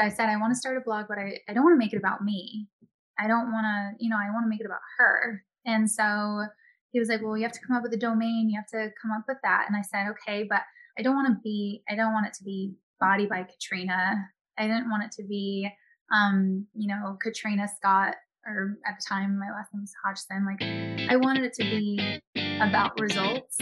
I said, I want to start a blog, but I, I don't want to make it about me. I don't want to, you know, I want to make it about her. And so he was like, well, you have to come up with a domain. You have to come up with that. And I said, okay, but I don't want to be, I don't want it to be body by Katrina. I didn't want it to be, um, you know, Katrina Scott, or at the time my last name was Hodgson. Like I wanted it to be about results.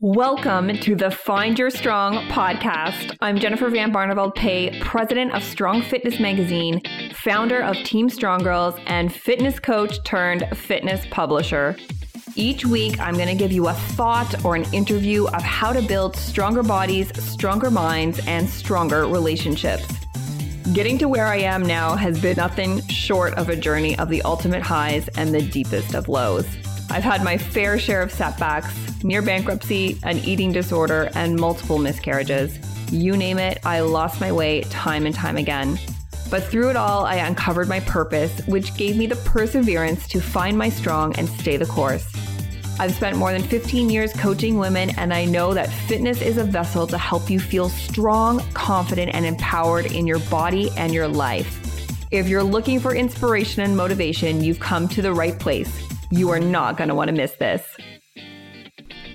Welcome to the Find Your Strong podcast. I'm Jennifer Van Barneveld Pay, president of Strong Fitness Magazine, founder of Team Strong Girls, and fitness coach turned fitness publisher. Each week, I'm going to give you a thought or an interview of how to build stronger bodies, stronger minds, and stronger relationships. Getting to where I am now has been nothing short of a journey of the ultimate highs and the deepest of lows. I've had my fair share of setbacks, near bankruptcy, an eating disorder, and multiple miscarriages. You name it, I lost my way time and time again. But through it all, I uncovered my purpose, which gave me the perseverance to find my strong and stay the course. I've spent more than 15 years coaching women, and I know that fitness is a vessel to help you feel strong, confident, and empowered in your body and your life. If you're looking for inspiration and motivation, you've come to the right place. You are not going to want to miss this.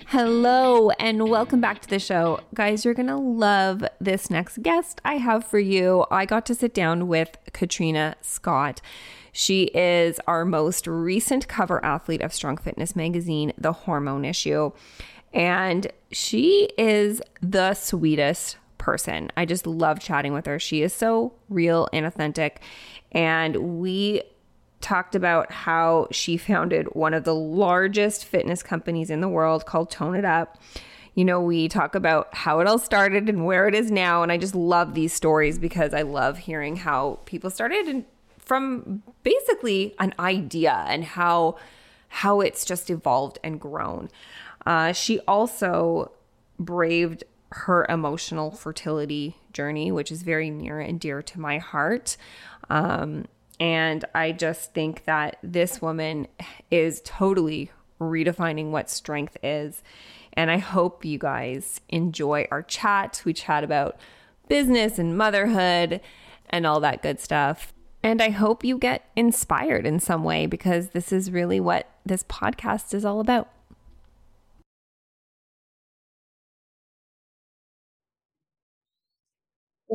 Hello, and welcome back to the show. Guys, you're going to love this next guest I have for you. I got to sit down with Katrina Scott. She is our most recent cover athlete of Strong Fitness magazine, The Hormone Issue. And she is the sweetest person. I just love chatting with her. She is so real and authentic. And we talked about how she founded one of the largest fitness companies in the world called Tone It Up. You know, we talk about how it all started and where it is now. And I just love these stories because I love hearing how people started and from basically an idea and how how it's just evolved and grown. Uh, she also braved her emotional fertility journey, which is very near and dear to my heart. Um, and I just think that this woman is totally redefining what strength is. And I hope you guys enjoy our chat. We chat about business and motherhood and all that good stuff. And I hope you get inspired in some way because this is really what this podcast is all about.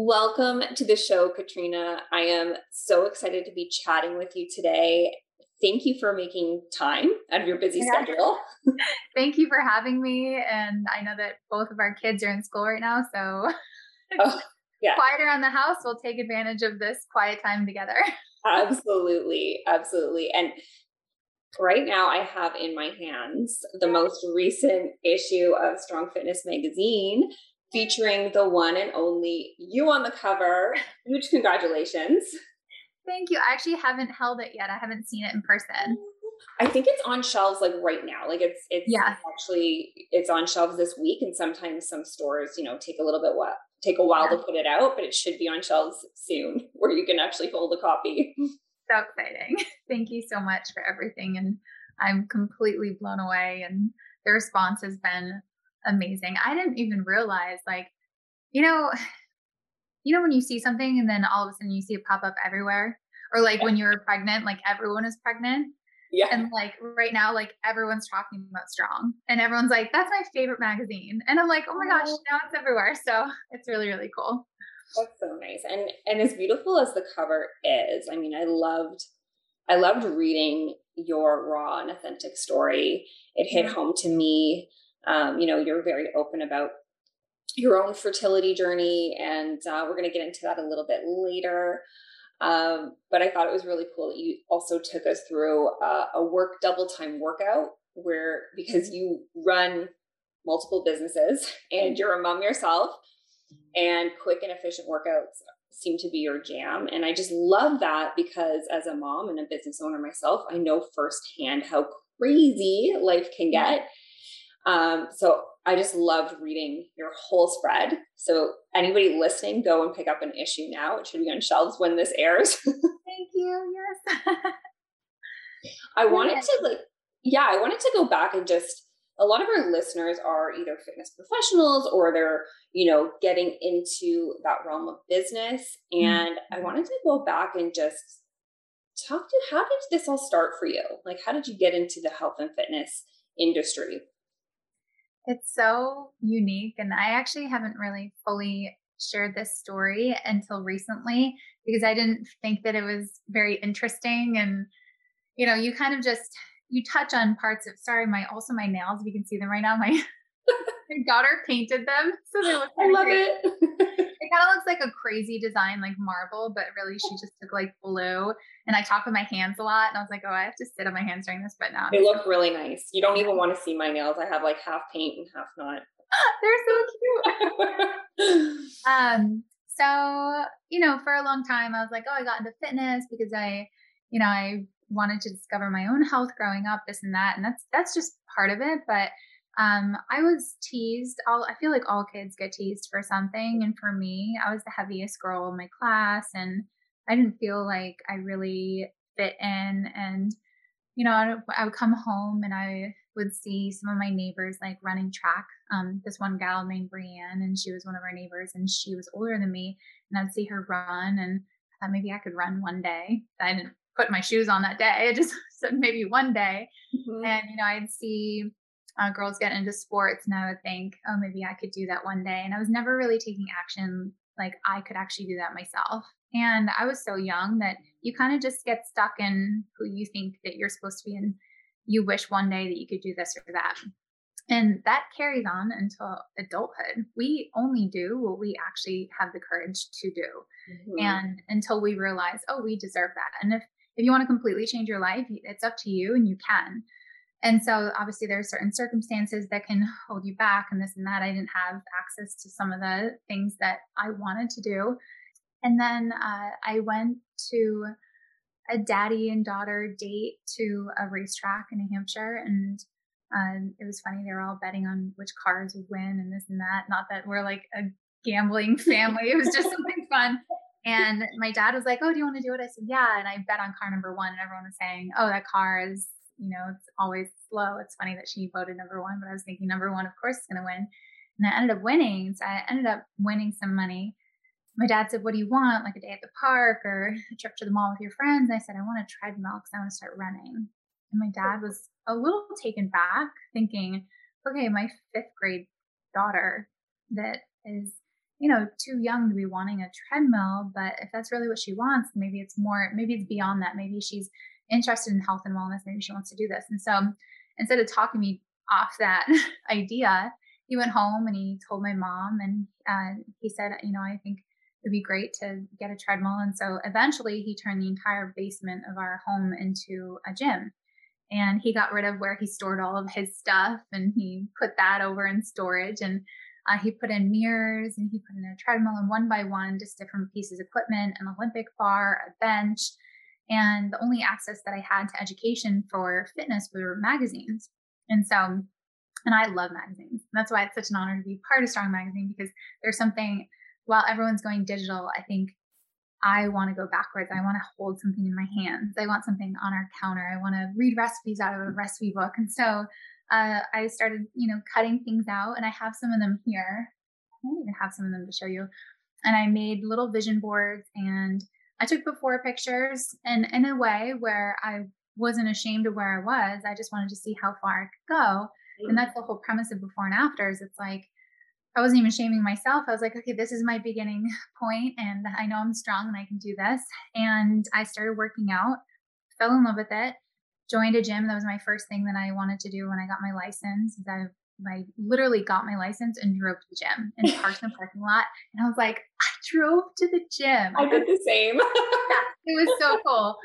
Welcome to the show, Katrina. I am so excited to be chatting with you today. Thank you for making time out of your busy yeah. schedule. Thank you for having me. And I know that both of our kids are in school right now. So oh, yeah. quiet around the house, we'll take advantage of this quiet time together. absolutely. Absolutely. And right now I have in my hands the most recent issue of Strong Fitness magazine featuring the one and only you on the cover. Huge congratulations. Thank you. I actually haven't held it yet. I haven't seen it in person. I think it's on shelves like right now. Like it's it's yeah. actually it's on shelves this week and sometimes some stores, you know, take a little bit what take a while yeah. to put it out, but it should be on shelves soon where you can actually hold a copy. So exciting. Thank you so much for everything. And I'm completely blown away. And the response has been amazing. I didn't even realize, like, you know, you know, when you see something and then all of a sudden you see it pop up everywhere, or like yeah. when you were pregnant, like everyone is pregnant. Yeah. And like right now, like everyone's talking about strong and everyone's like, that's my favorite magazine. And I'm like, oh my gosh, oh. now it's everywhere. So it's really, really cool. That's so nice. And and as beautiful as the cover is, I mean, I loved I loved reading your raw and authentic story. It hit home to me. Um, you know, you're very open about your own fertility journey, and uh, we're going to get into that a little bit later. Um, but I thought it was really cool that you also took us through uh, a work double time workout where because you run multiple businesses and you're a mom yourself and quick and efficient workouts seem to be your jam. And I just love that because as a mom and a business owner myself, I know firsthand how crazy life can get. Um, so I just loved reading your whole spread. So anybody listening, go and pick up an issue now. It should be on shelves when this airs. Thank you. Yes. I wanted to like, yeah, I wanted to go back and just a lot of our listeners are either fitness professionals or they're, you know, getting into that realm of business. And mm-hmm. I wanted to go back and just talk to how did this all start for you? Like, how did you get into the health and fitness industry? It's so unique. And I actually haven't really fully shared this story until recently because I didn't think that it was very interesting. And, you know, you kind of just, you touch on parts of, sorry, my, also my nails, if you can see them right now, my, my daughter painted them. So they look I love it. it kind of looks like a crazy design, like marble, but really she just took like blue. And I talk with my hands a lot, and I was like, oh, I have to sit on my hands during this, but now they look really nice. You don't even want to see my nails. I have like half paint and half not. They're so cute. um, so you know, for a long time, I was like, oh, I got into fitness because I, you know, I wanted to discover my own health growing up, this and that, and that's that's just part of it, but um, I was teased. All I feel like all kids get teased for something, and for me, I was the heaviest girl in my class, and I didn't feel like I really fit in. And you know, I, I would come home and I would see some of my neighbors like running track. Um, this one gal named Brienne, and she was one of our neighbors, and she was older than me, and I'd see her run, and I thought maybe I could run one day. I didn't put my shoes on that day. I just said maybe one day, mm-hmm. and you know, I'd see uh, girls get into sports and I would think, oh, maybe I could do that one day. And I was never really taking action like I could actually do that myself. And I was so young that you kind of just get stuck in who you think that you're supposed to be and you wish one day that you could do this or that. And that carries on until adulthood. We only do what we actually have the courage to do. Mm-hmm. And until we realize, oh, we deserve that. And if if you want to completely change your life, it's up to you and you can. And so obviously there are certain circumstances that can hold you back and this and that. I didn't have access to some of the things that I wanted to do. And then uh, I went to a daddy and daughter date to a racetrack in New Hampshire. And uh, it was funny. They were all betting on which cars would win and this and that. Not that we're like a gambling family. it was just something fun. And my dad was like, Oh, do you want to do it? I said, Yeah. And I bet on car number one. And everyone was saying, Oh, that car is you know, it's always slow. It's funny that she voted number one, but I was thinking number one, of course, is going to win. And I ended up winning. So I ended up winning some money. My dad said, What do you want? Like a day at the park or a trip to the mall with your friends? And I said, I want a treadmill because I want to start running. And my dad was a little taken back, thinking, Okay, my fifth grade daughter that is, you know, too young to be wanting a treadmill. But if that's really what she wants, maybe it's more, maybe it's beyond that. Maybe she's interested in health and wellness. Maybe she wants to do this. And so instead of talking me off that idea, he went home and he told my mom and uh, he said, you know, I think it'd be great to get a treadmill. And so eventually he turned the entire basement of our home into a gym. And he got rid of where he stored all of his stuff and he put that over in storage. And uh, he put in mirrors and he put in a treadmill and one by one, just different pieces of equipment, an Olympic bar, a bench, and the only access that I had to education for fitness were magazines. And so, and I love magazines. That's why it's such an honor to be part of Strong Magazine because there's something, while everyone's going digital, I think I want to go backwards. I want to hold something in my hands. I want something on our counter. I want to read recipes out of a recipe book. And so uh, I started, you know, cutting things out, and I have some of them here. I might even have some of them to show you. And I made little vision boards and I took before pictures and in a way where I wasn't ashamed of where I was. I just wanted to see how far I could go. And mm. that's the whole premise of before and afters. It's like I wasn't even shaming myself. I was like, okay, this is my beginning point and I know I'm strong and I can do this. And I started working out, fell in love with it, joined a gym. That was my first thing that I wanted to do when I got my license. I I literally got my license and drove to the gym and parked in the parking lot. And I was like, I drove to the gym. I did the same. yeah, it was so cool.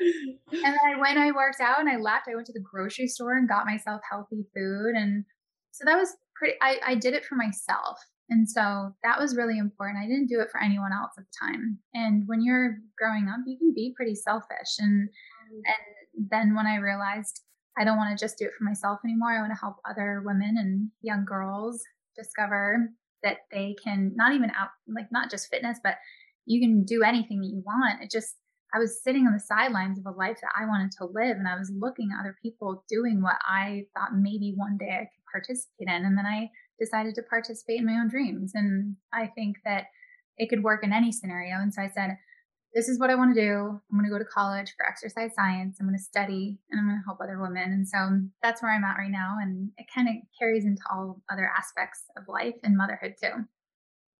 And then I went, I worked out and I left. I went to the grocery store and got myself healthy food. And so that was pretty, I, I did it for myself. And so that was really important. I didn't do it for anyone else at the time. And when you're growing up, you can be pretty selfish. And mm. and then when I realized I don't want to just do it for myself anymore. I want to help other women and young girls discover that they can not even out like not just fitness, but you can do anything that you want. It just I was sitting on the sidelines of a life that I wanted to live and I was looking at other people doing what I thought maybe one day I could participate in. And then I decided to participate in my own dreams. And I think that it could work in any scenario. And so I said, this is what I want to do. I'm going to go to college for exercise science. I'm going to study and I'm going to help other women. And so that's where I'm at right now. And it kind of carries into all other aspects of life and motherhood too.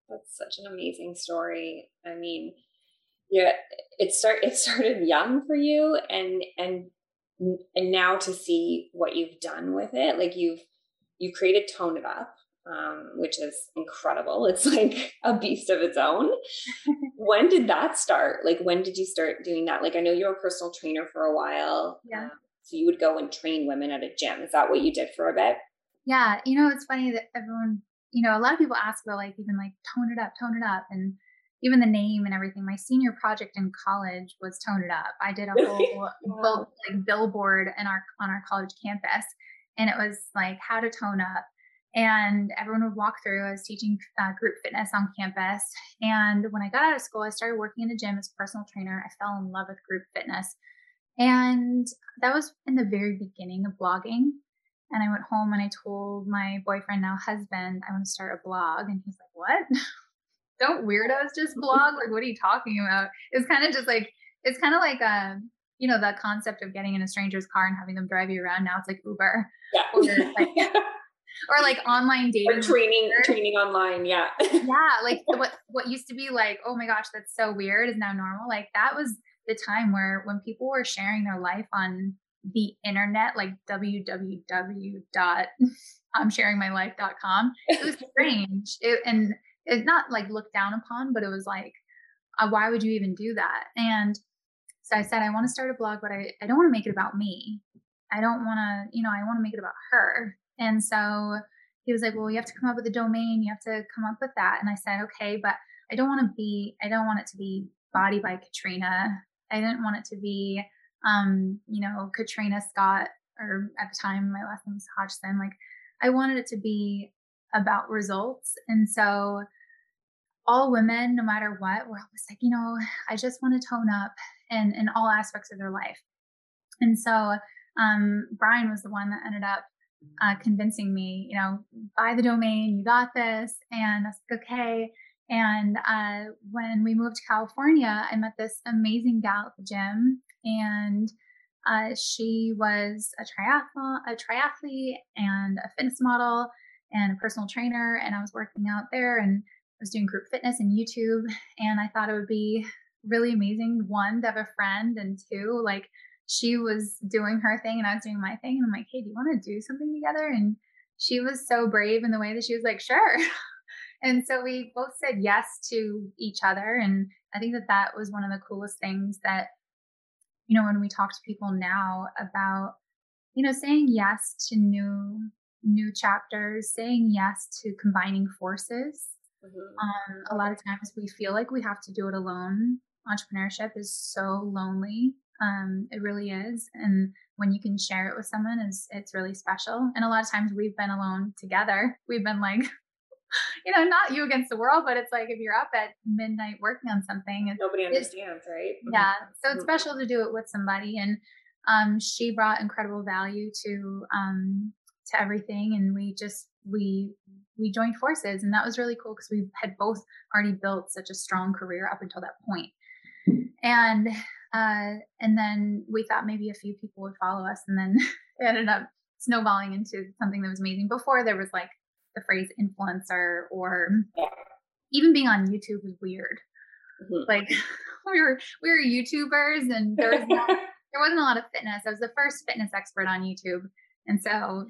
That's such an amazing story. I mean, yeah, it start it started young for you and and and now to see what you've done with it, like you've you created Tone It Up, um, which is incredible. It's like a beast of its own. when did that start? Like, when did you start doing that? Like, I know you were a personal trainer for a while. Yeah. Um, so you would go and train women at a gym. Is that what you did for a bit? Yeah. You know, it's funny that everyone, you know, a lot of people ask about like even like tone it up, tone it up. And even the name and everything. My senior project in college was Tone It Up. I did a whole wow. like billboard in our on our college campus, and it was like how to tone up and everyone would walk through. I was teaching uh, group fitness on campus. And when I got out of school, I started working in a gym as a personal trainer. I fell in love with group fitness. And that was in the very beginning of blogging. And I went home and I told my boyfriend, now husband, I want to start a blog. And he's like, What? Don't weirdos just blog? Like, what are you talking about? It's kind of just like, it's kind of like, um, you know, the concept of getting in a stranger's car and having them drive you around. Now it's like Uber. Yeah. Or like, or like online dating or training training online yeah. Yeah like what what used to be like oh my gosh that's so weird is now normal. Like that was the time where when people were sharing their life on the internet like www.imsharingmylife.com it was strange. It, and it's not like looked down upon but it was like uh, why would you even do that? And so i said i want to start a blog but i, I don't want to make it about me. I don't want to you know i want to make it about her and so he was like, Well, you have to come up with a domain. You have to come up with that. And I said, Okay, but I don't want to be, I don't want it to be Body by Katrina. I didn't want it to be, um, you know, Katrina Scott, or at the time my last name was Hodgson. Like, I wanted it to be about results. And so all women, no matter what, were always like, you know, I just want to tone up in, in all aspects of their life. And so um, Brian was the one that ended up uh, convincing me, you know, buy the domain, you got this. And I was like, okay. And uh, when we moved to California, I met this amazing gal at the gym, and uh, she was a triathlon, a triathlete, and a fitness model, and a personal trainer. And I was working out there, and I was doing group fitness and YouTube. And I thought it would be really amazing one to have a friend, and two, like she was doing her thing and I was doing my thing. And I'm like, hey, do you want to do something together? And she was so brave in the way that she was like, sure. and so we both said yes to each other. And I think that that was one of the coolest things that, you know, when we talk to people now about, you know, saying yes to new new chapters, saying yes to combining forces. Mm-hmm. Um, a lot of times we feel like we have to do it alone. Entrepreneurship is so lonely um, it really is. And when you can share it with someone is it's really special. And a lot of times we've been alone together. We've been like, you know, not you against the world, but it's like if you're up at midnight working on something, nobody understands, right? Yeah. So it's mm-hmm. special to do it with somebody. And um, she brought incredible value to um, to everything, and we just we we joined forces, and that was really cool because we had both already built such a strong career up until that. And uh, and then we thought maybe a few people would follow us, and then it ended up snowballing into something that was amazing. Before there was like the phrase influencer, or even being on YouTube was weird. Mm-hmm. Like we were we were YouTubers, and there was not, there wasn't a lot of fitness. I was the first fitness expert on YouTube, and so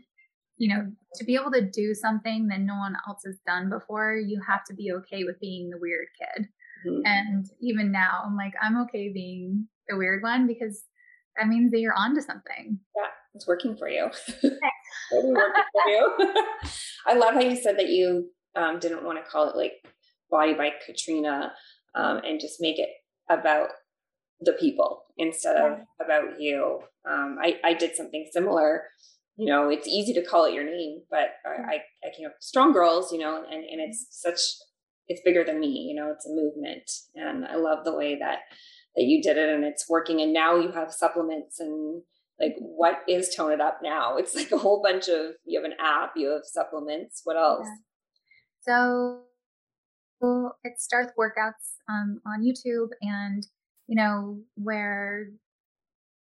you know to be able to do something that no one else has done before, you have to be okay with being the weird kid. Mm-hmm. And even now, I'm like, I'm okay being the weird one because that means that you're onto something. Yeah, it's working for you. working for you. I love how you said that you um, didn't want to call it like Body by Katrina um, and just make it about the people instead of about you. Um, I, I did something similar. You know, it's easy to call it your name, but I, I came up Strong Girls, you know, and, and it's such it's bigger than me you know it's a movement and i love the way that that you did it and it's working and now you have supplements and like what is tone it up now? It's like a whole bunch of you have an app you have supplements. What else? Yeah. so well, it starts workouts um, on youtube and you know where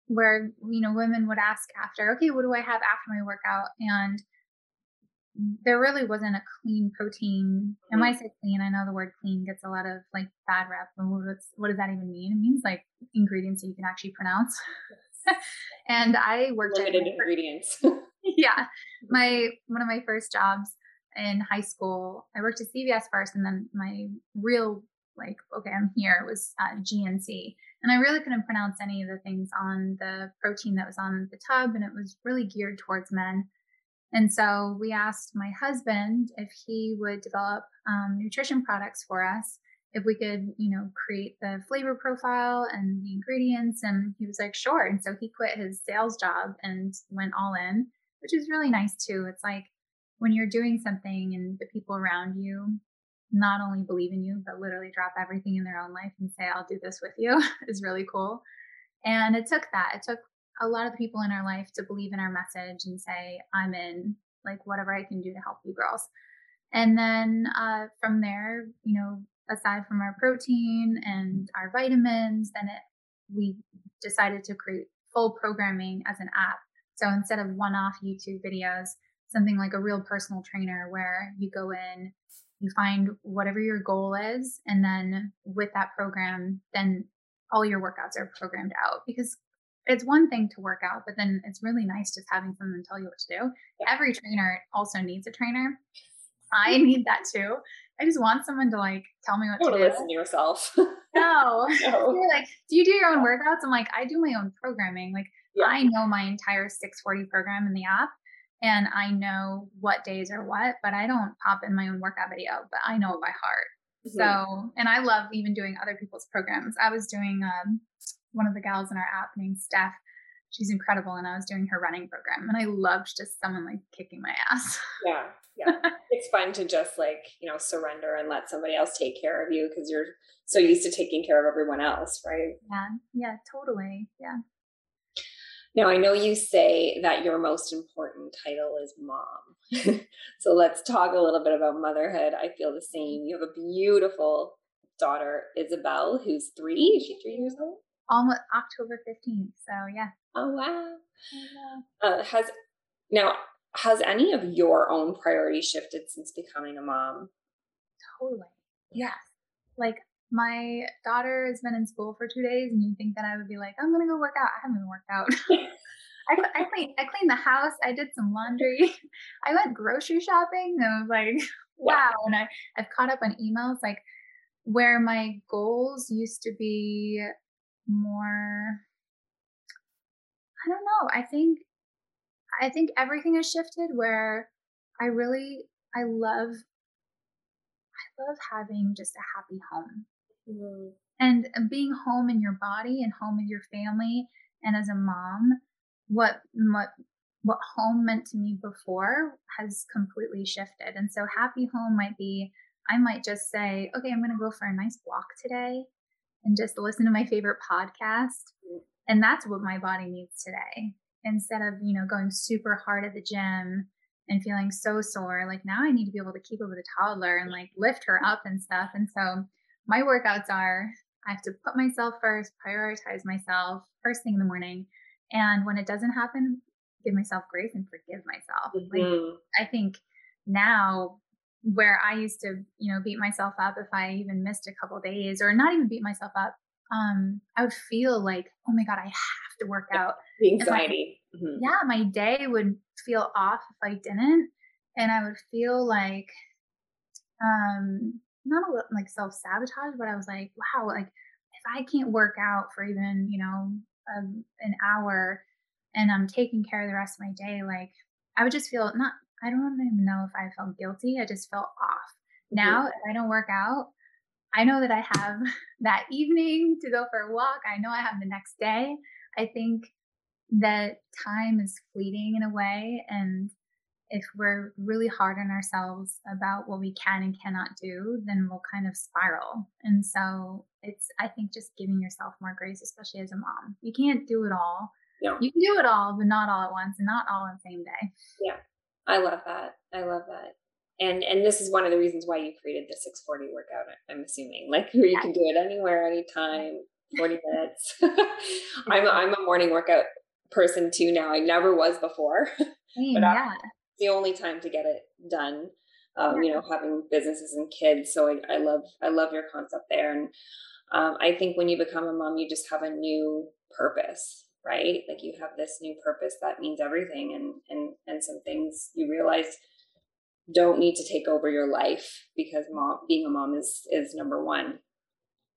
where you know women would ask after okay what do i have after my workout? And there really wasn't a clean protein. And when I mm-hmm. say clean, I know the word clean gets a lot of like bad rep. what does that even mean? It means like ingredients that you can actually pronounce. and I worked limited ingredients. yeah, mm-hmm. my one of my first jobs in high school, I worked at CVS first, and then my real like okay, I'm here was at GNC, and I really couldn't pronounce any of the things on the protein that was on the tub, and it was really geared towards men. And so we asked my husband if he would develop um, nutrition products for us, if we could, you know, create the flavor profile and the ingredients. And he was like, sure. And so he quit his sales job and went all in, which is really nice too. It's like when you're doing something and the people around you not only believe in you, but literally drop everything in their own life and say, I'll do this with you is really cool. And it took that. It took a lot of the people in our life to believe in our message and say, I'm in, like, whatever I can do to help you girls. And then uh, from there, you know, aside from our protein and our vitamins, then it, we decided to create full programming as an app. So instead of one off YouTube videos, something like a real personal trainer where you go in, you find whatever your goal is, and then with that program, then all your workouts are programmed out because it's one thing to work out, but then it's really nice just having someone tell you what to do. Every trainer also needs a trainer. I need that too. I just want someone to like tell me what to do. Listen to yourself. no. no. You're like, do you do your own workouts? I'm like, I do my own programming. Like, yeah. I know my entire 640 program in the app and I know what days are what, but I don't pop in my own workout video, but I know it by heart. Mm-hmm. So, and I love even doing other people's programs. I was doing um, one of the gals in our app named Steph. She's incredible, and I was doing her running program, and I loved just someone like kicking my ass. Yeah, yeah, it's fun to just like you know surrender and let somebody else take care of you because you're so used to taking care of everyone else, right? Yeah, yeah, totally, yeah. Now, I know you say that your most important title is mom. so let's talk a little bit about motherhood. I feel the same. You have a beautiful daughter, Isabel, who's three. Is she three years old? Almost October 15th. So yeah. Oh wow. Uh, has now has any of your own priorities shifted since becoming a mom? Totally. Yes. Like my daughter has been in school for two days, and you think that I would be like, I'm gonna go work out. I haven't worked out. I, I cleaned I cleaned the house. I did some laundry. I went grocery shopping. And I was like, wow. And I I've caught up on emails like where my goals used to be more I don't know. I think I think everything has shifted where I really I love I love having just a happy home. Mm-hmm. And being home in your body and home with your family and as a mom, what what what home meant to me before has completely shifted. And so happy home might be I might just say, okay, I'm going to go for a nice walk today and just listen to my favorite podcast. And that's what my body needs today. Instead of, you know, going super hard at the gym and feeling so sore, like now I need to be able to keep up with a toddler and like lift her up and stuff. And so my workouts are I have to put myself first, prioritize myself first thing in the morning. And when it doesn't happen, give myself grace and forgive myself. Mm-hmm. Like I think now where I used to, you know, beat myself up if I even missed a couple days or not even beat myself up. Um, I would feel like, oh my God, I have to work out. The anxiety. My, mm-hmm. Yeah, my day would feel off if I didn't. And I would feel like, um, not a little like self sabotage, but I was like, wow, like if I can't work out for even, you know, um, an hour and I'm taking care of the rest of my day, like I would just feel not I don't even know if I felt guilty. I just felt off. Now, if I don't work out, I know that I have that evening to go for a walk. I know I have the next day. I think that time is fleeting in a way. And if we're really hard on ourselves about what we can and cannot do, then we'll kind of spiral. And so it's, I think, just giving yourself more grace, especially as a mom. You can't do it all. Yeah. You can do it all, but not all at once and not all on the same day. Yeah. I love that. I love that. And and this is one of the reasons why you created the 640 workout, I'm assuming. Like you can do it anywhere, anytime, 40 minutes. I'm a, I'm a morning workout person too now. I never was before. Same, but yeah. it's the only time to get it done. Um, you know, having businesses and kids. So I, I love I love your concept there. And um, I think when you become a mom, you just have a new purpose right? Like you have this new purpose that means everything and and and some things you realize don't need to take over your life because mom being a mom is is number one.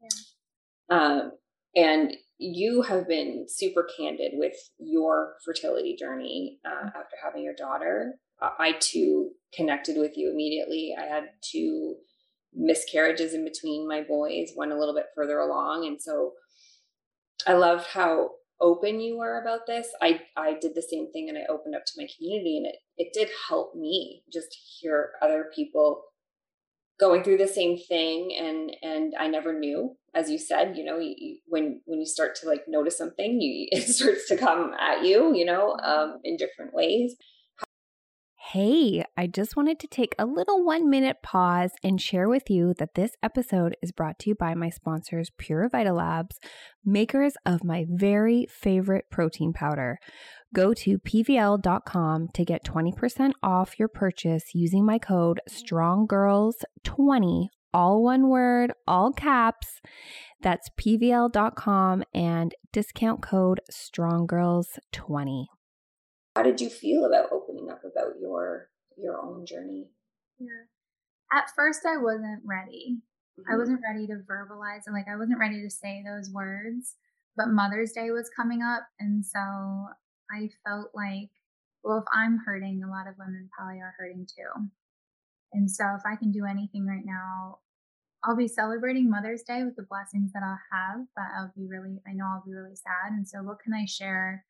Yeah. um and you have been super candid with your fertility journey uh, mm-hmm. after having your daughter. I too connected with you immediately. I had two miscarriages in between my boys one a little bit further along. And so i love how open you were about this i i did the same thing and i opened up to my community and it it did help me just hear other people going through the same thing and and i never knew as you said you know you, when when you start to like notice something you it starts to come at you you know um in different ways Hey, I just wanted to take a little one minute pause and share with you that this episode is brought to you by my sponsors, Pure Vita Labs, makers of my very favorite protein powder. Go to pvl.com to get 20% off your purchase using my code STRONGGIRLS20, all one word, all caps. That's pvl.com and discount code STRONGGIRLS20 how did you feel about opening up your your own journey yeah at first i wasn't ready mm-hmm. i wasn't ready to verbalize it like i wasn't ready to say those words but mother's day was coming up and so i felt like well if i'm hurting a lot of women probably are hurting too and so if i can do anything right now I'll be celebrating Mother's Day with the blessings that I'll have, but I'll be really, I know I'll be really sad. And so, what can I share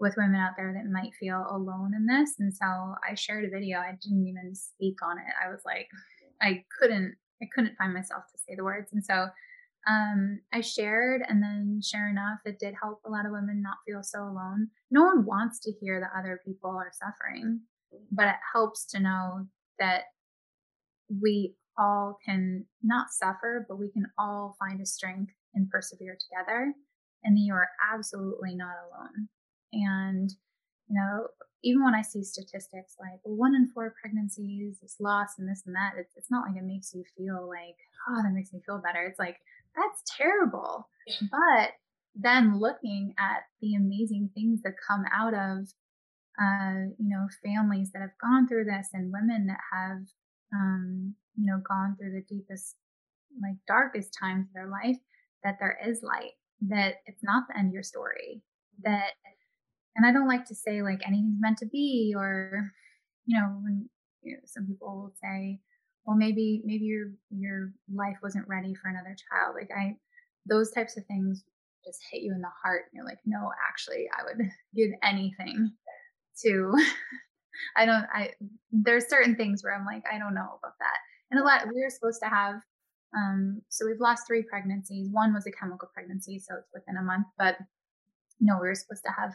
with women out there that might feel alone in this. And so I shared a video. I didn't even speak on it. I was like, I couldn't, I couldn't find myself to say the words. And so um, I shared, and then sure enough, it did help a lot of women not feel so alone. No one wants to hear that other people are suffering, but it helps to know that we all can not suffer, but we can all find a strength and persevere together, and that you are absolutely not alone. And, you know, even when I see statistics like one in four pregnancies is lost and this and that, it's, it's not like it makes you feel like, oh, that makes me feel better. It's like, that's terrible. But then looking at the amazing things that come out of, uh, you know, families that have gone through this and women that have, um, you know, gone through the deepest, like darkest times of their life, that there is light, that it's not the end of your story, that and I don't like to say like anything's meant to be or, you know, when you know, some people will say, well, maybe, maybe your, your life wasn't ready for another child. Like I, those types of things just hit you in the heart. And you're like, no, actually I would give anything to, I don't, I, there's certain things where I'm like, I don't know about that. And a lot, we were supposed to have, um, so we've lost three pregnancies. One was a chemical pregnancy, so it's within a month, but no, we were supposed to have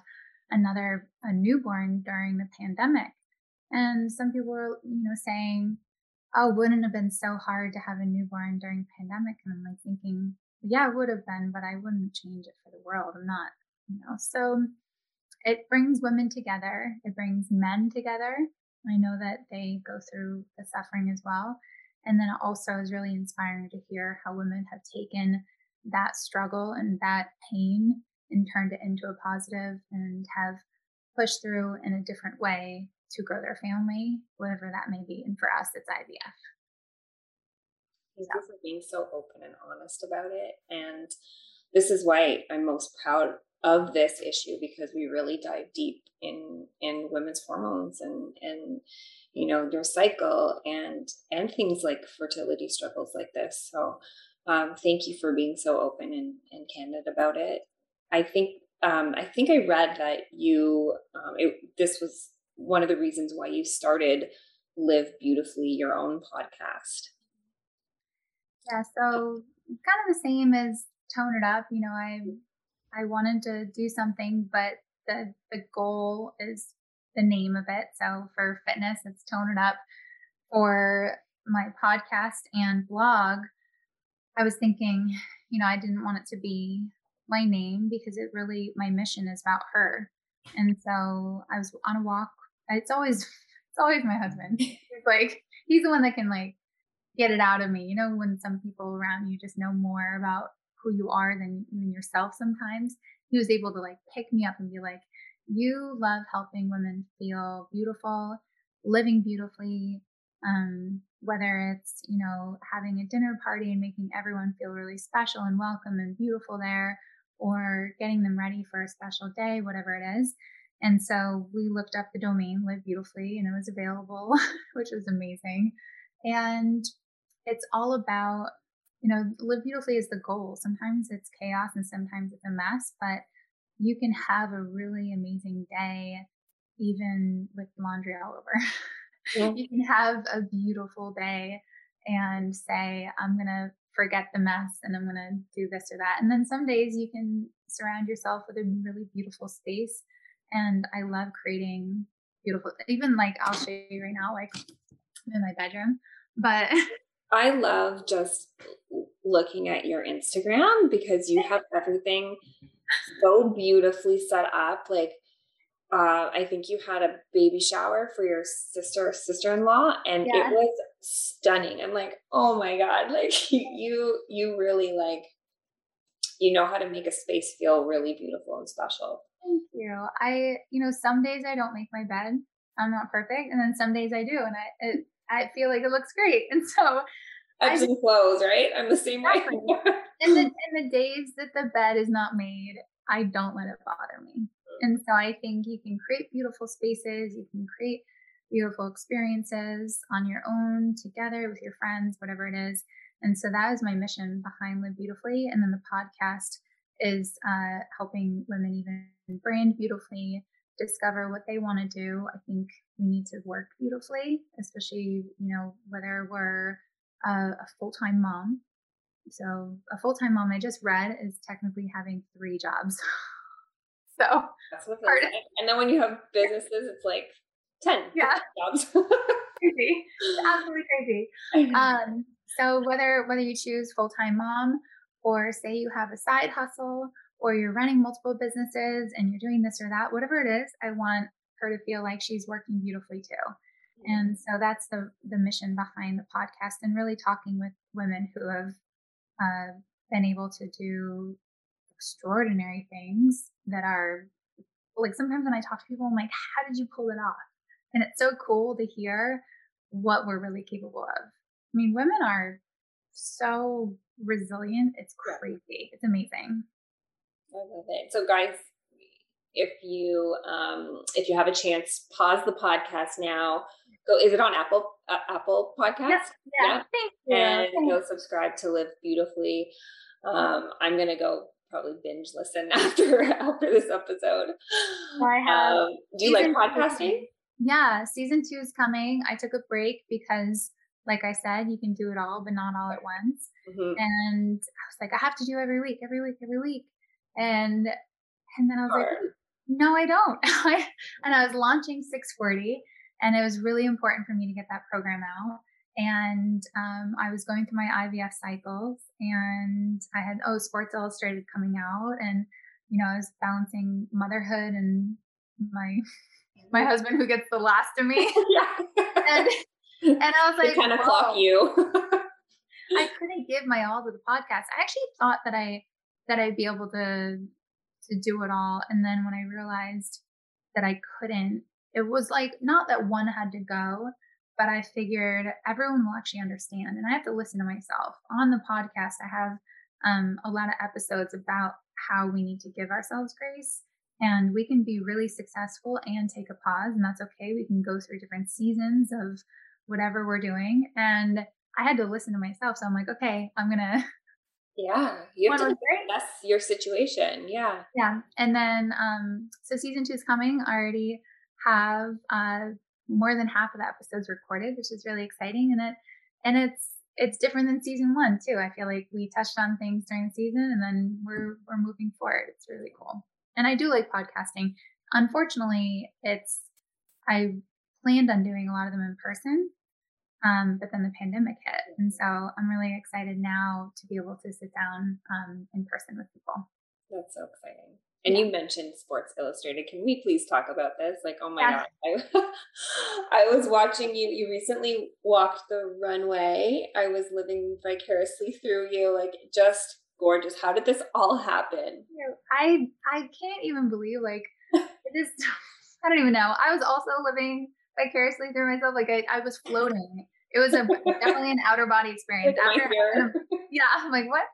another a newborn during the pandemic. And some people were, you know, saying, "Oh, wouldn't have been so hard to have a newborn during pandemic?" And I'm like thinking, "Yeah, it would have been, but I wouldn't change it for the world. I'm not, you know." So it brings women together. It brings men together. I know that they go through the suffering as well. And then also is really inspiring to hear how women have taken that struggle and that pain and turned it into a positive and have pushed through in a different way to grow their family, whatever that may be. And for us, it's IVF. Thank you for being so open and honest about it. And this is why I'm most proud of this issue because we really dive deep in in women's hormones and and you know their cycle and and things like fertility struggles like this. So um, thank you for being so open and, and candid about it. I think um, I think I read that you um, it, this was one of the reasons why you started Live Beautifully, your own podcast. Yeah, so kind of the same as Tone It Up. You know, I I wanted to do something, but the the goal is the name of it. So for fitness, it's tone it up. For my podcast and blog, I was thinking, you know, I didn't want it to be my name because it really my mission is about her. And so I was on a walk. It's always it's always my husband. He's like he's the one that can like get it out of me. You know, when some people around you just know more about who you are than even yourself sometimes. He was able to like pick me up and be like, You love helping women feel beautiful, living beautifully, um, whether it's, you know, having a dinner party and making everyone feel really special and welcome and beautiful there, or getting them ready for a special day, whatever it is. And so we looked up the domain Live Beautifully and it was available, which was amazing. And it's all about, you know, Live Beautifully is the goal. Sometimes it's chaos and sometimes it's a mess, but you can have a really amazing day even with laundry all over. Yeah. you can have a beautiful day and say, I'm going to forget the mess and I'm going to do this or that. And then some days you can surround yourself with a really beautiful space. And I love creating beautiful, even like I'll show you right now, like in my bedroom. But I love just looking at your Instagram because you have everything so beautifully set up. Like, uh, I think you had a baby shower for your sister sister in law, and yeah. it was stunning. I'm like, oh my god, like you you really like you know how to make a space feel really beautiful and special. Thank you. I you know some days I don't make my bed. I'm not perfect, and then some days I do, and I it, I feel like it looks great, and so ebbs and flows, right? I'm the same exactly. way. and the and the days that the bed is not made, I don't let it bother me. And so I think you can create beautiful spaces, you can create beautiful experiences on your own, together with your friends, whatever it is. And so that is my mission behind Live Beautifully. And then the podcast is uh, helping women even brand beautifully, discover what they want to do. I think we need to work beautifully, especially, you know, whether we're a, a full time mom. So, a full time mom I just read is technically having three jobs. So that's what it's like. And then when you have businesses, it's like 10 yeah. jobs. crazy. absolutely crazy. Um, so whether whether you choose full-time mom or say you have a side hustle or you're running multiple businesses and you're doing this or that, whatever it is, I want her to feel like she's working beautifully too. And so that's the the mission behind the podcast and really talking with women who have uh, been able to do extraordinary things that are like sometimes when I talk to people, I'm like, how did you pull it off? And it's so cool to hear what we're really capable of. I mean, women are so resilient. It's crazy. It's amazing. I love it. So guys, if you um if you have a chance, pause the podcast now. Go is it on Apple uh, Apple Podcast? Yes, yeah. yeah. Thank you. And Thanks. go subscribe to Live Beautifully. Um, I'm gonna go probably binge listen after after this episode. I have. Um, do you like podcasting? Yeah, season two is coming. I took a break because, like I said, you can do it all, but not all at once. Mm-hmm. And I was like, I have to do every week, every week, every week. And and then I was Hard. like, no, I don't. and I was launching 640, and it was really important for me to get that program out and um, I was going through my IVF cycles, and I had oh Sports Illustrated coming out, and you know I was balancing motherhood and my my husband who gets the last of me, and and I was like, kind of clock you. I couldn't give my all to the podcast. I actually thought that I that I'd be able to to do it all, and then when I realized that I couldn't, it was like not that one had to go, but I figured everyone will actually understand. And I have to listen to myself. On the podcast, I have um, a lot of episodes about how we need to give ourselves grace. And we can be really successful and take a pause, and that's okay. We can go through different seasons of whatever we're doing. And I had to listen to myself. So I'm like, okay, I'm going to. Yeah, you have to assess your situation. Yeah. Yeah. And then, um, so season two is coming. I already have uh, more than half of the episodes recorded, which is really exciting. And it and it's it's different than season one too. I feel like we touched on things during the season and then we're we're moving forward. It's really cool. And I do like podcasting. unfortunately, it's I planned on doing a lot of them in person, um, but then the pandemic hit, and so I'm really excited now to be able to sit down um, in person with people. That's so exciting. And yeah. you mentioned Sports Illustrated. Can we please talk about this? Like, oh my yeah. god, I, I was watching you. You recently walked the runway. I was living vicariously through you. Like, just gorgeous. How did this all happen? I I can't even believe like it is. I don't even know. I was also living vicariously through myself. Like I, I was floating. It was a definitely an outer body experience. After, yeah, I'm like what?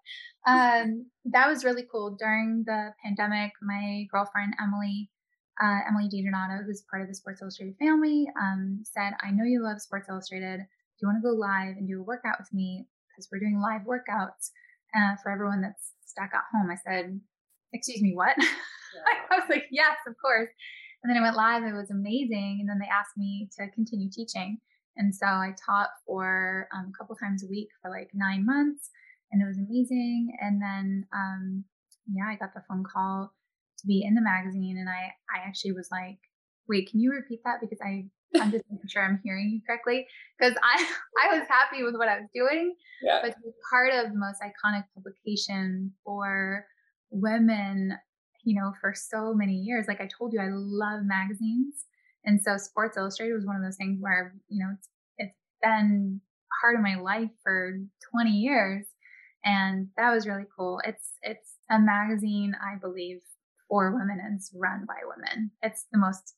Um, that was really cool. During the pandemic, my girlfriend Emily, uh, Emily DiDonato, who's part of the Sports Illustrated family, um, said, "I know you love Sports Illustrated. Do you want to go live and do a workout with me? Because we're doing live workouts uh, for everyone that's stuck at home." I said, "Excuse me, what?" Yeah. I was like, "Yes, of course." And then I went live. It was amazing. And then they asked me to continue teaching. And so I taught for um, a couple times a week for like nine months, and it was amazing. And then, um, yeah, I got the phone call to be in the magazine, and I I actually was like, wait, can you repeat that because I I'm just making sure I'm hearing you correctly because I I was happy with what I was doing, yeah. but to be part of the most iconic publication for women, you know, for so many years. Like I told you, I love magazines. And so Sports Illustrated was one of those things where, you know, it's, it's been part of my life for 20 years. And that was really cool. It's, it's a magazine, I believe, for women and it's run by women. It's the most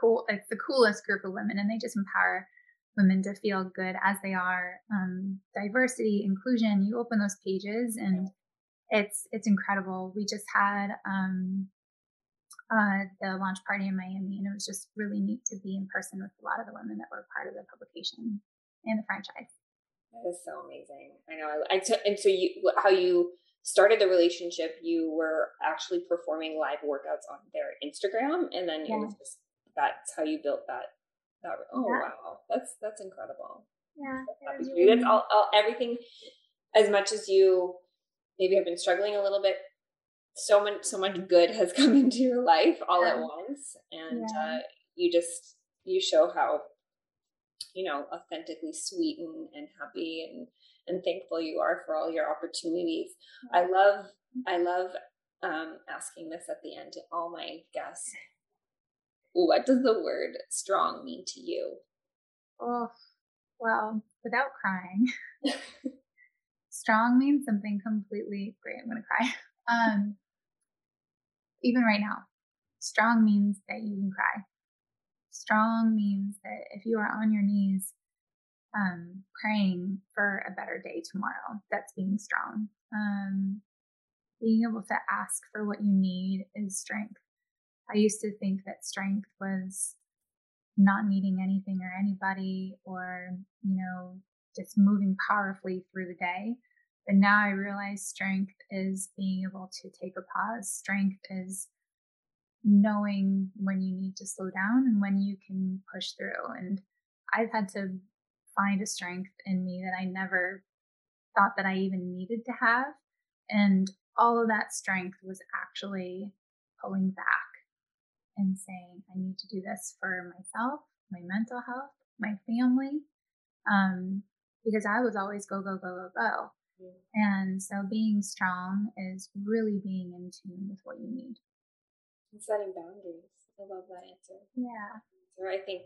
cool, it's the coolest group of women and they just empower women to feel good as they are. Um, diversity, inclusion, you open those pages and it's, it's incredible. We just had, um, uh, the launch party in Miami, and it was just really neat to be in person with a lot of the women that were part of the publication and the franchise. That is so amazing. I know. I, I t- and so you, how you started the relationship, you were actually performing live workouts on their Instagram, and then yeah. it was just that's how you built that. That oh yeah. wow, that's that's incredible. Yeah, that's, that's all, all everything. As much as you maybe have been struggling a little bit so much so much good has come into your life all yeah. at once and yeah. uh, you just you show how you know authentically sweet and, and happy and and thankful you are for all your opportunities. I love i love um, asking this at the end to all my guests. What does the word strong mean to you? Oh well without crying. Strong means something completely great. I'm gonna cry. Um even right now. Strong means that you can cry. Strong means that if you are on your knees um, praying for a better day tomorrow, that's being strong. Um, being able to ask for what you need is strength. I used to think that strength was not needing anything or anybody or, you know, just moving powerfully through the day. But now I realize strength is being able to take a pause. Strength is knowing when you need to slow down and when you can push through. And I've had to find a strength in me that I never thought that I even needed to have. And all of that strength was actually pulling back and saying, I need to do this for myself, my mental health, my family. Um, because I was always go, go, go, go, go. And so being strong is really being in tune with what you need. And setting boundaries. I love that answer. Yeah. So I think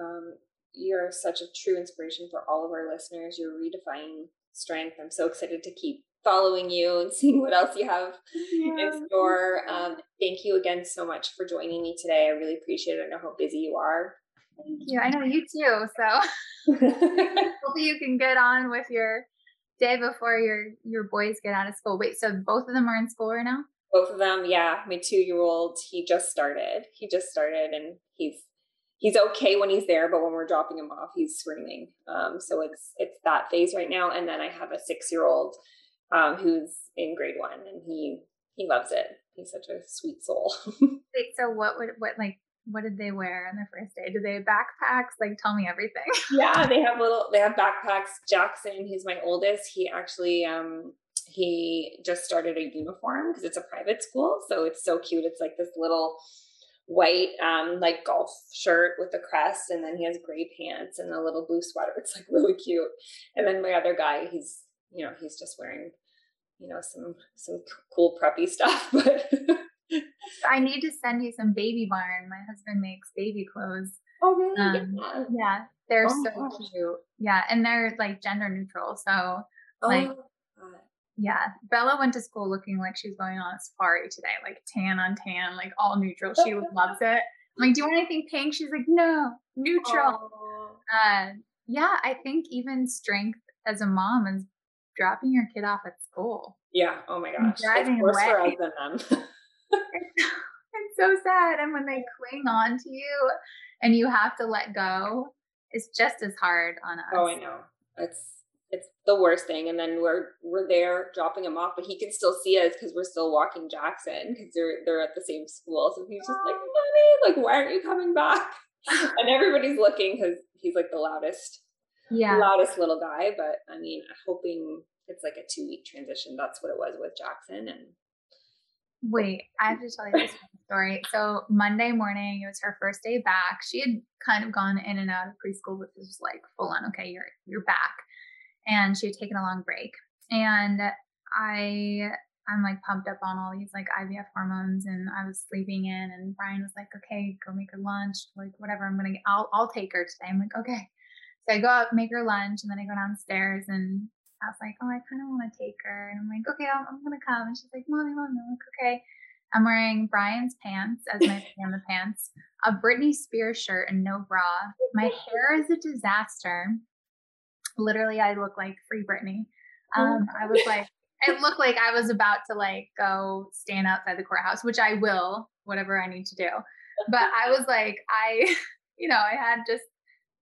um, you're such a true inspiration for all of our listeners. You're redefining strength. I'm so excited to keep following you and seeing what else you have yeah. in store. Um, thank you again so much for joining me today. I really appreciate it. I know how busy you are. Thank you. I know you too. So hopefully you can get on with your day before your your boys get out of school. Wait, so both of them are in school right now? Both of them, yeah. My two year old, he just started. He just started, and he's he's okay when he's there, but when we're dropping him off, he's screaming. Um, so it's it's that phase right now. And then I have a six year old um, who's in grade one, and he he loves it. He's such a sweet soul. Wait, so what would what like what did they wear on their first day? Did they have backpacks? Like, tell me everything. yeah, they have little. They have backpacks. Jackson, he's my oldest. He actually, um, he just started a uniform because it's a private school, so it's so cute. It's like this little white um like golf shirt with a crest and then he has gray pants and a little blue sweater it's like really cute and then my other guy he's you know he's just wearing you know some some cool preppy stuff but i need to send you some baby barn my husband makes baby clothes oh really um, yeah. yeah they're oh, so gosh. cute yeah and they're like gender neutral so like oh yeah, Bella went to school looking like she was going on a safari today, like tan on tan, like all neutral. She loves it. I'm like, do you want anything pink? She's like, no, neutral. Uh, yeah, I think even strength as a mom is dropping your kid off at school. Yeah. Oh my gosh. Driving worse away. for us than them. it's so sad. And when they cling on to you and you have to let go, it's just as hard on oh, us. Oh, I know. It's it's the worst thing. And then we're we're there dropping him off, but he can still see us because we're still walking Jackson because they're they're at the same school. So he's just like, oh. "Mommy, like, why aren't you coming back?" and everybody's looking because he's like the loudest, yeah, loudest little guy. But I mean, hoping it's like a two week transition. That's what it was with Jackson. And wait, I have to tell you this story. So Monday morning, it was her first day back. She had kind of gone in and out of preschool, which was like full on. Okay, you're you're back and she had taken a long break. And I I'm like pumped up on all these like IVF hormones and I was sleeping in and Brian was like, okay, go make her lunch, like whatever. I'm gonna I'll I'll take her today. I'm like, okay. So I go up, make her lunch, and then I go downstairs and I was like, oh, I kind of want to take her. And I'm like, okay, I'm, I'm gonna come. And she's like, mommy, mommy. I'm like, okay. I'm wearing Brian's pants as my pajama pants, a Britney Spears shirt and no bra. My hair is a disaster literally I look like free Britney. Oh um, I was like, it looked like I was about to like go stand outside the courthouse, which I will, whatever I need to do. But I was like, I, you know, I had just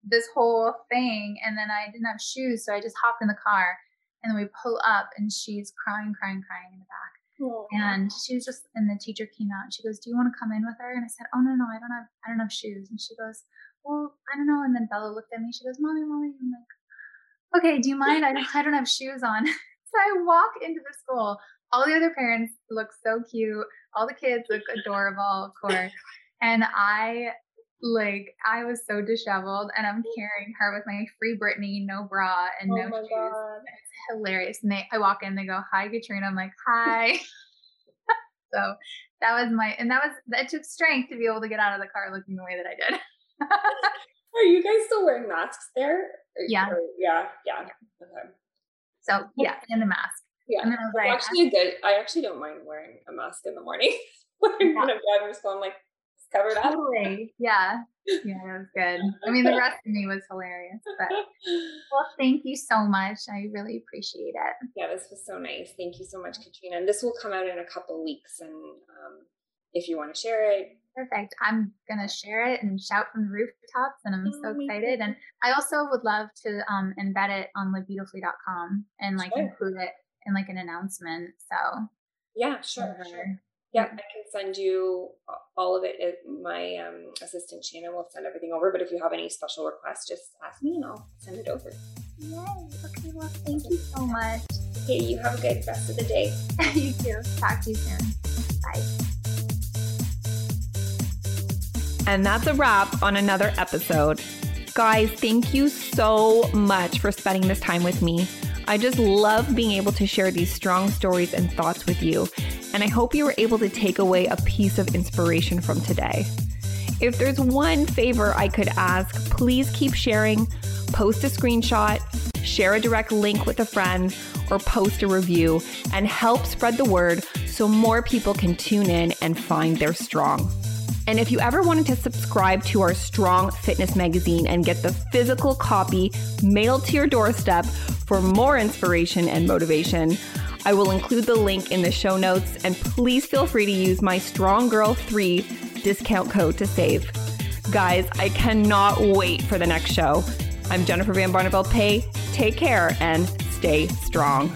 this whole thing and then I didn't have shoes. So I just hopped in the car and then we pull up and she's crying, crying, crying in the back. And she was just, and the teacher came out and she goes, do you want to come in with her? And I said, oh, no, no, I don't have, I don't have shoes. And she goes, well, I don't know. And then Bella looked at me. She goes, mommy, mommy. I'm like, okay, do you mind? I don't, I don't have shoes on. so I walk into the school. All the other parents look so cute. All the kids look adorable, of course. And I like I was so disheveled and I'm carrying her with my free Britney, no bra and oh no shoes. It's hilarious. And they I walk in, they go, Hi Katrina. I'm like, hi. so that was my and that was that took strength to be able to get out of the car looking the way that I did. Are you guys still wearing masks there? Yeah. Or, yeah. Yeah. Okay. So yeah, and the mask. Yeah. And then I was like, actually good. I actually don't mind wearing a mask in the morning. when yeah. I'm driving school, I'm like, covered up. Totally. Yeah. Yeah, it was good. I mean, the rest of me was hilarious. But well, thank you so much. I really appreciate it. Yeah, this was so nice. Thank you so much, Katrina. And this will come out in a couple weeks. And um, if you want to share it, Perfect. I'm going to share it and shout from the rooftops, and I'm so oh, excited. And I also would love to um, embed it on livebeautifully.com and like sure. include it in like an announcement. So, yeah, sure. sure. Yeah, I can send you all of it. My um, assistant Shannon will send everything over. But if you have any special requests, just ask me and I'll send it over. Yay. Okay. Well, thank you so much. Hey, you have a good rest of the day. you too. Talk to you soon. Bye. And that's a wrap on another episode. Guys, thank you so much for spending this time with me. I just love being able to share these strong stories and thoughts with you. And I hope you were able to take away a piece of inspiration from today. If there's one favor I could ask, please keep sharing, post a screenshot, share a direct link with a friend, or post a review and help spread the word so more people can tune in and find their strong. And if you ever wanted to subscribe to our Strong Fitness magazine and get the physical copy mailed to your doorstep for more inspiration and motivation, I will include the link in the show notes. And please feel free to use my Strong Girl 3 discount code to save. Guys, I cannot wait for the next show. I'm Jennifer Van Barneveld Pay. Take care and stay strong.